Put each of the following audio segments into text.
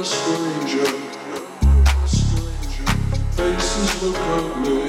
a stranger. Faces look ugly.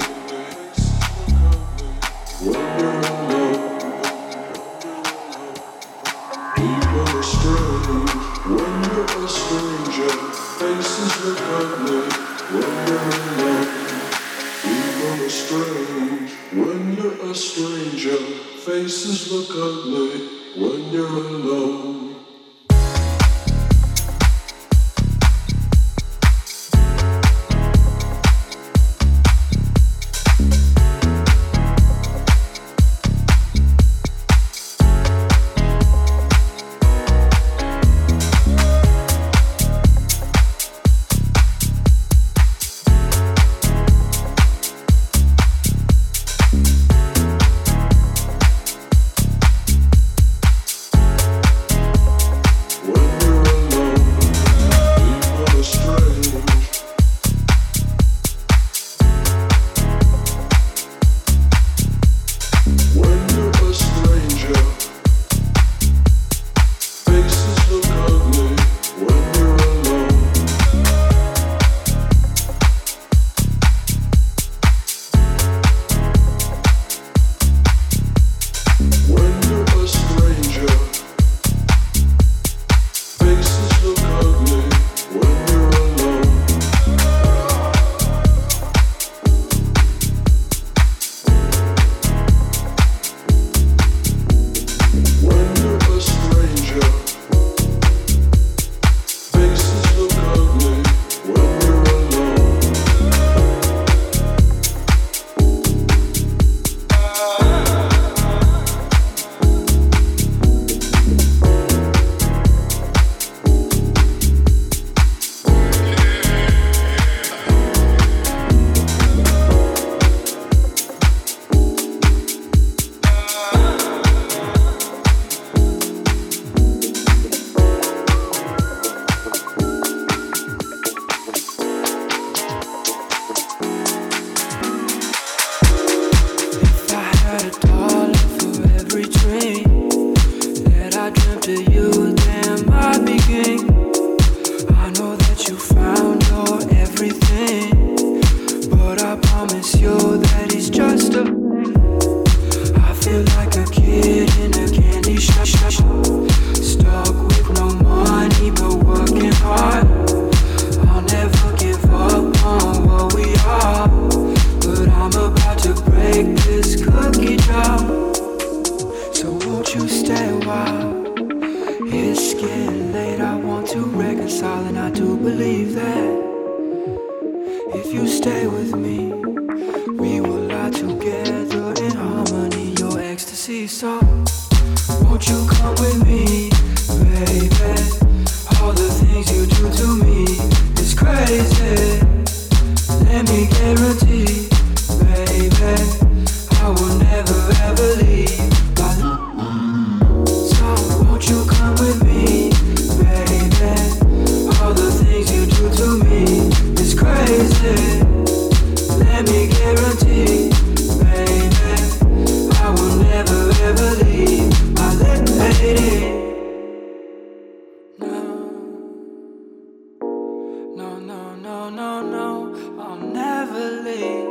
No, no, no, no, no, I'll never leave.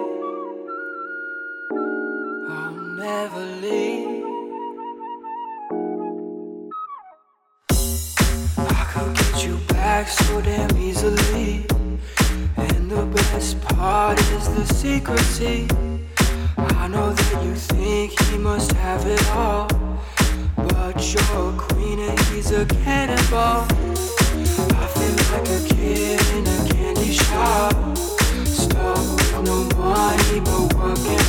I'll never leave. I could get you back so damn easily. And the best part is the secrecy. I know that you think he must have it all. But you're a queen and he's a cannibal.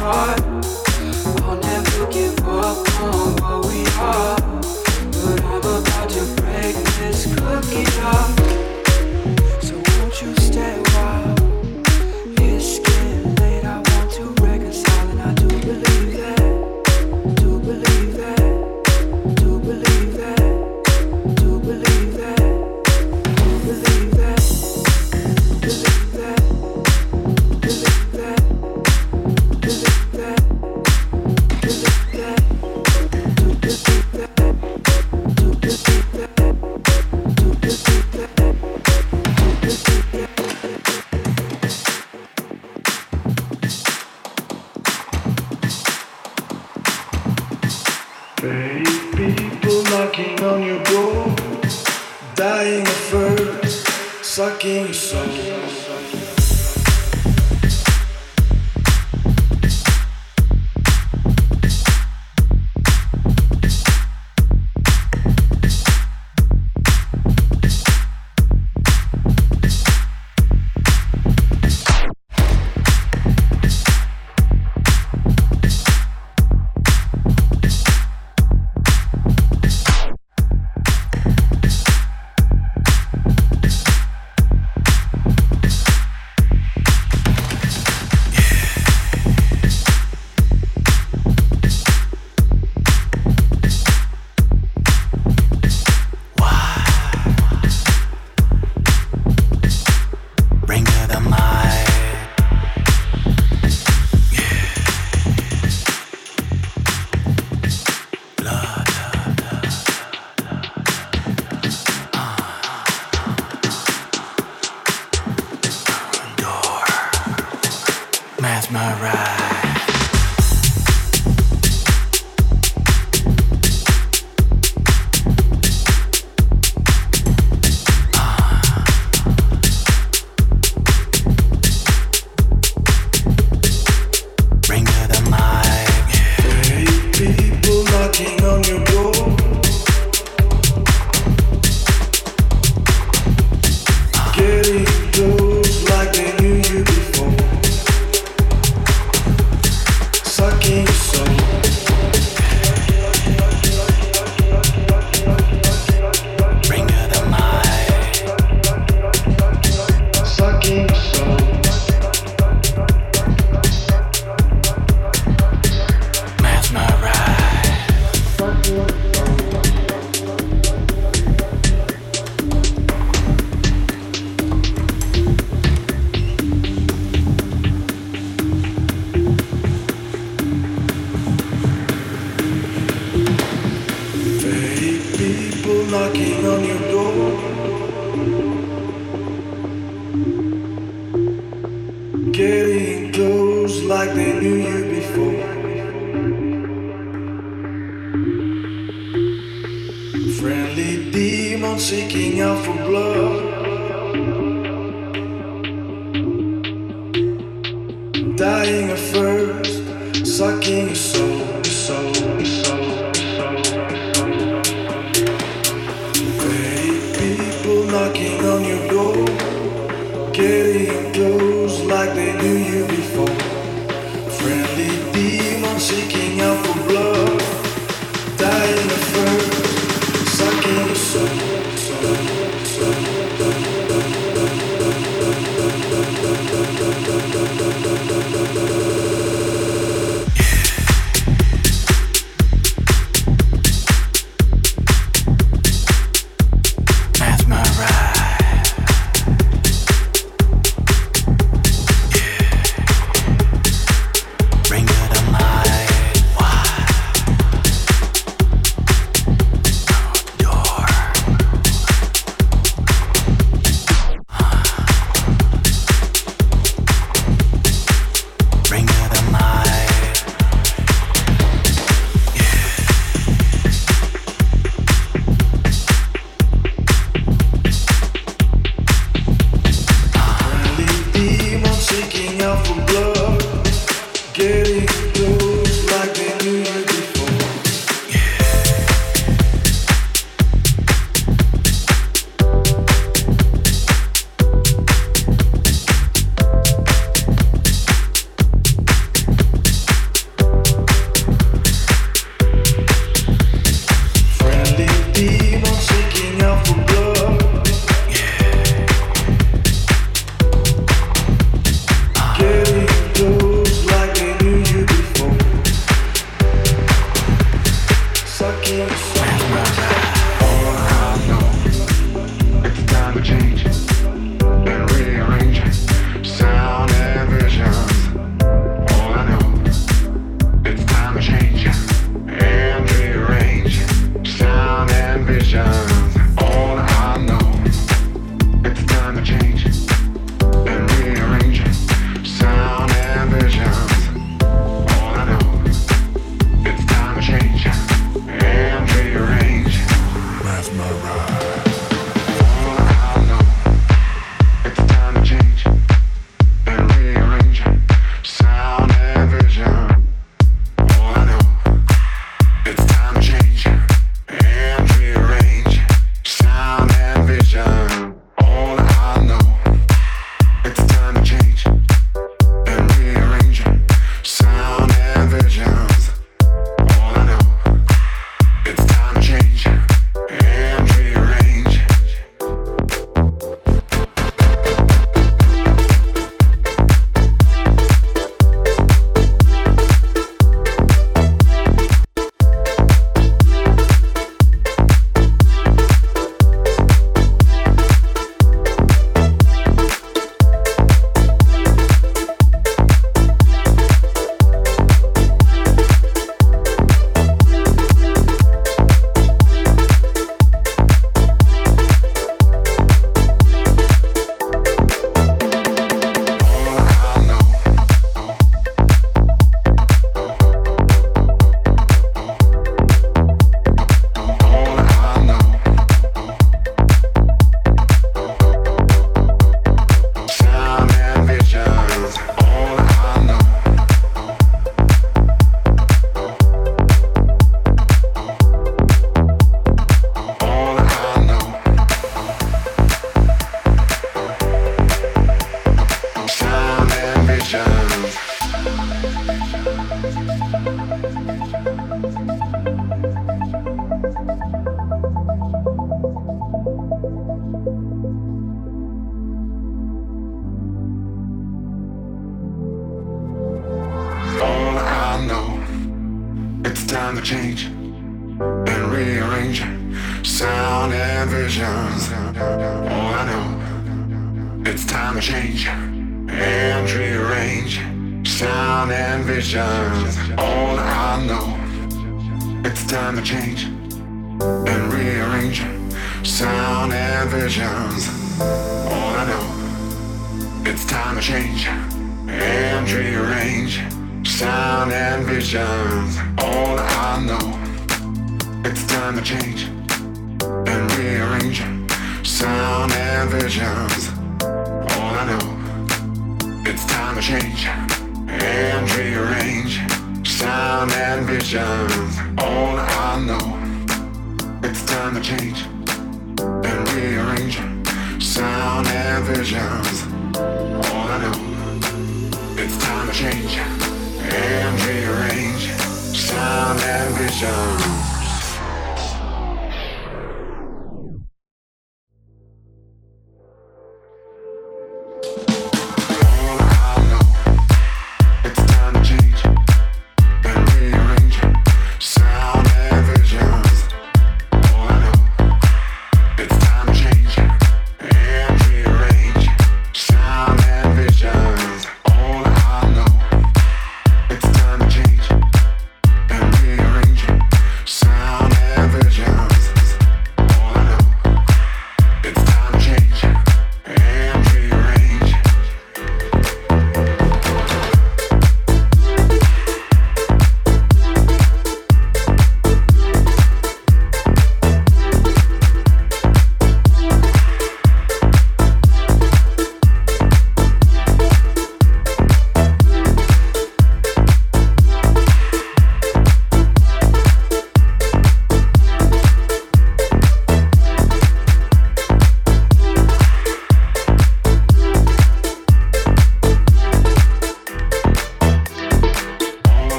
I'll never give up on what we are. But I'm about to break this cookie up. my ride. Getting close like they knew you before. Friendly demons seeking out for blood. Time to change. Change. And rearrange sound and visions. All I know, it's time to change. And rearrange. Sound and visions. All I know, it's time to change. And rearrange sound and visions. All I know, it's time to change. And rearrange. Sound and visions. All I know, it's time to change and rearrange sound and vision.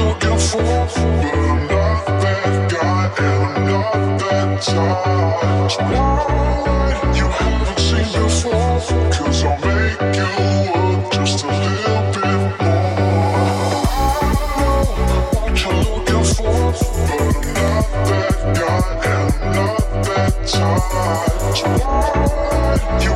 looking for, but I'm not that guy and I'm not that type. Why you haven't seen before? Cause I'll make you just a little bit more. I know what you're looking for, but I'm not that guy and I'm not that type. Why you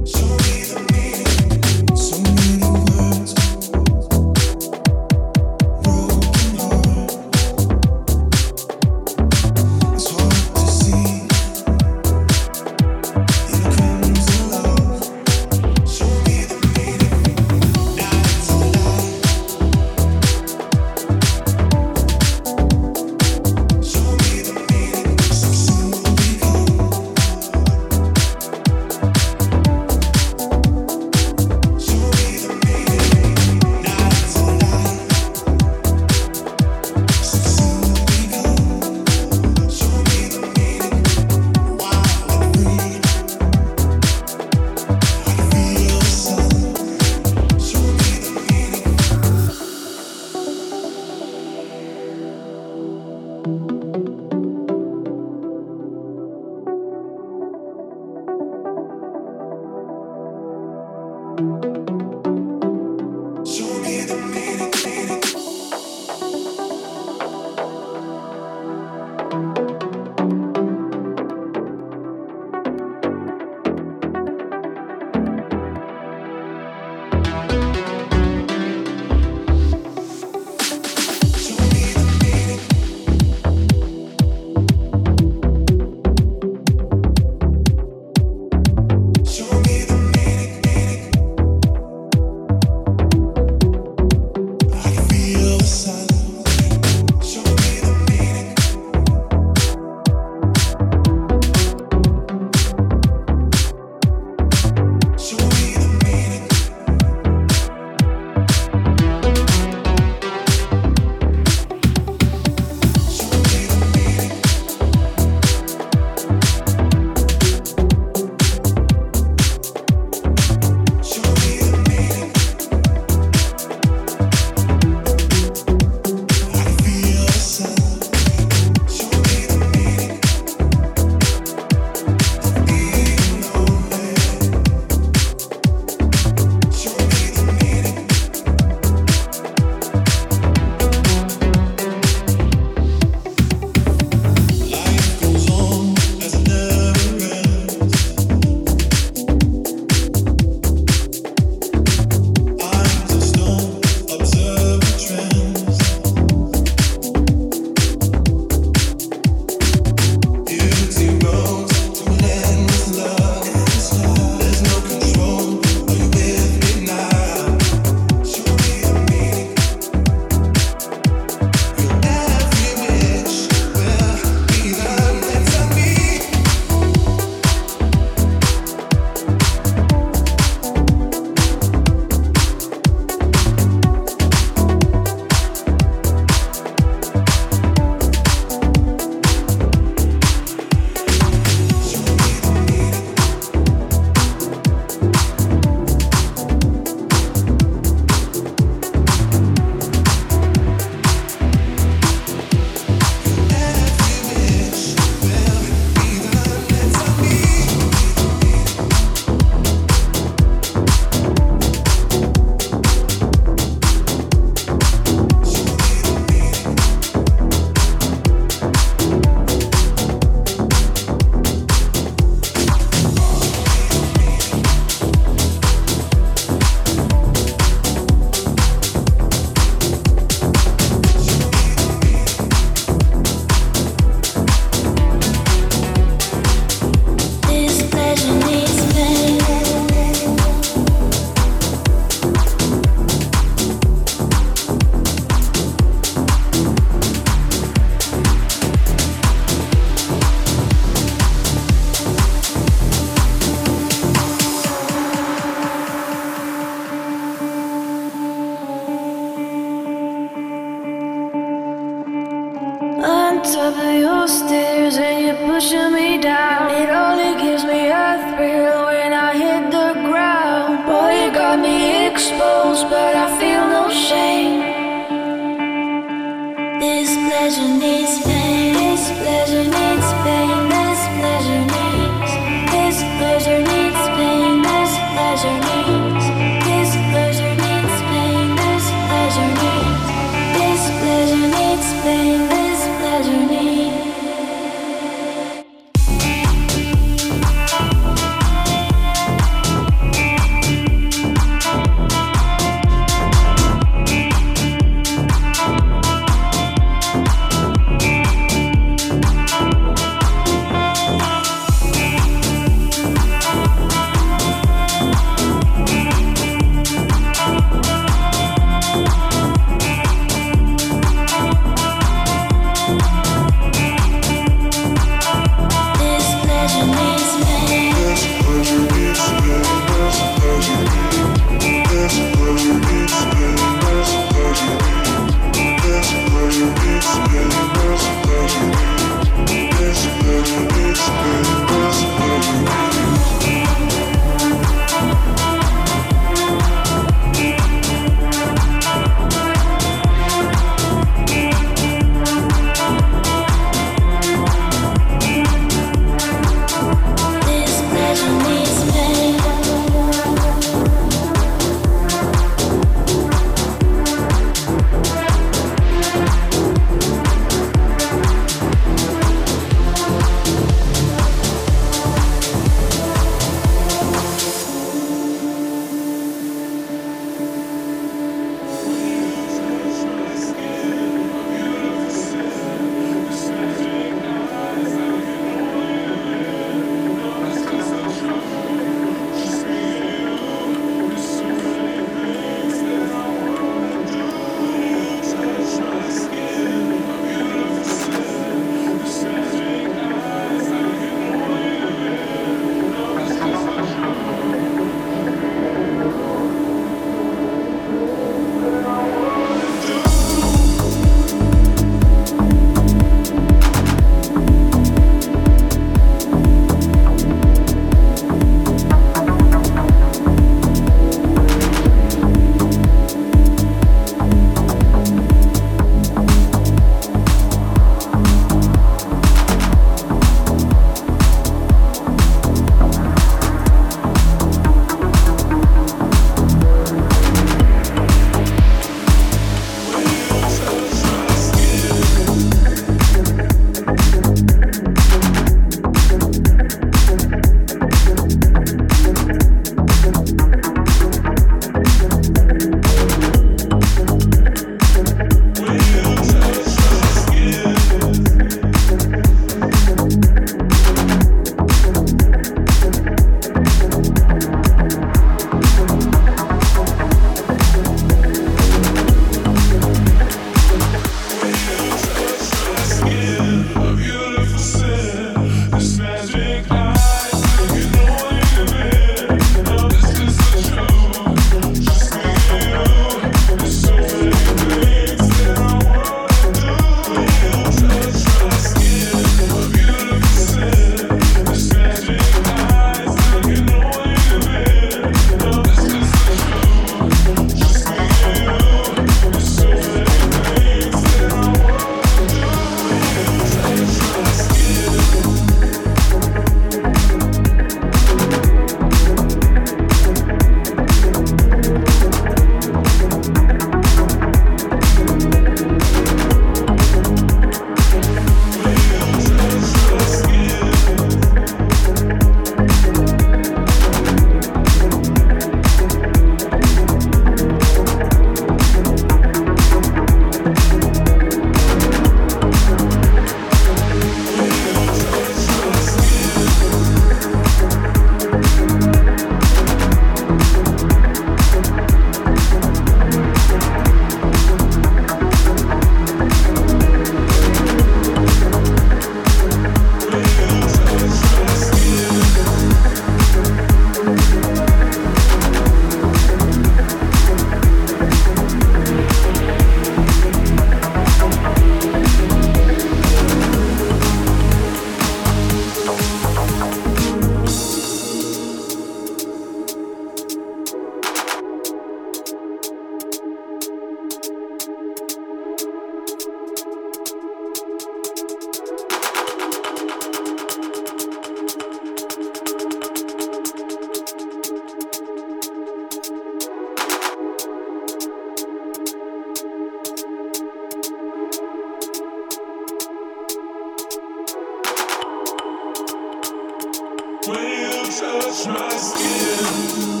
when you touch my skin.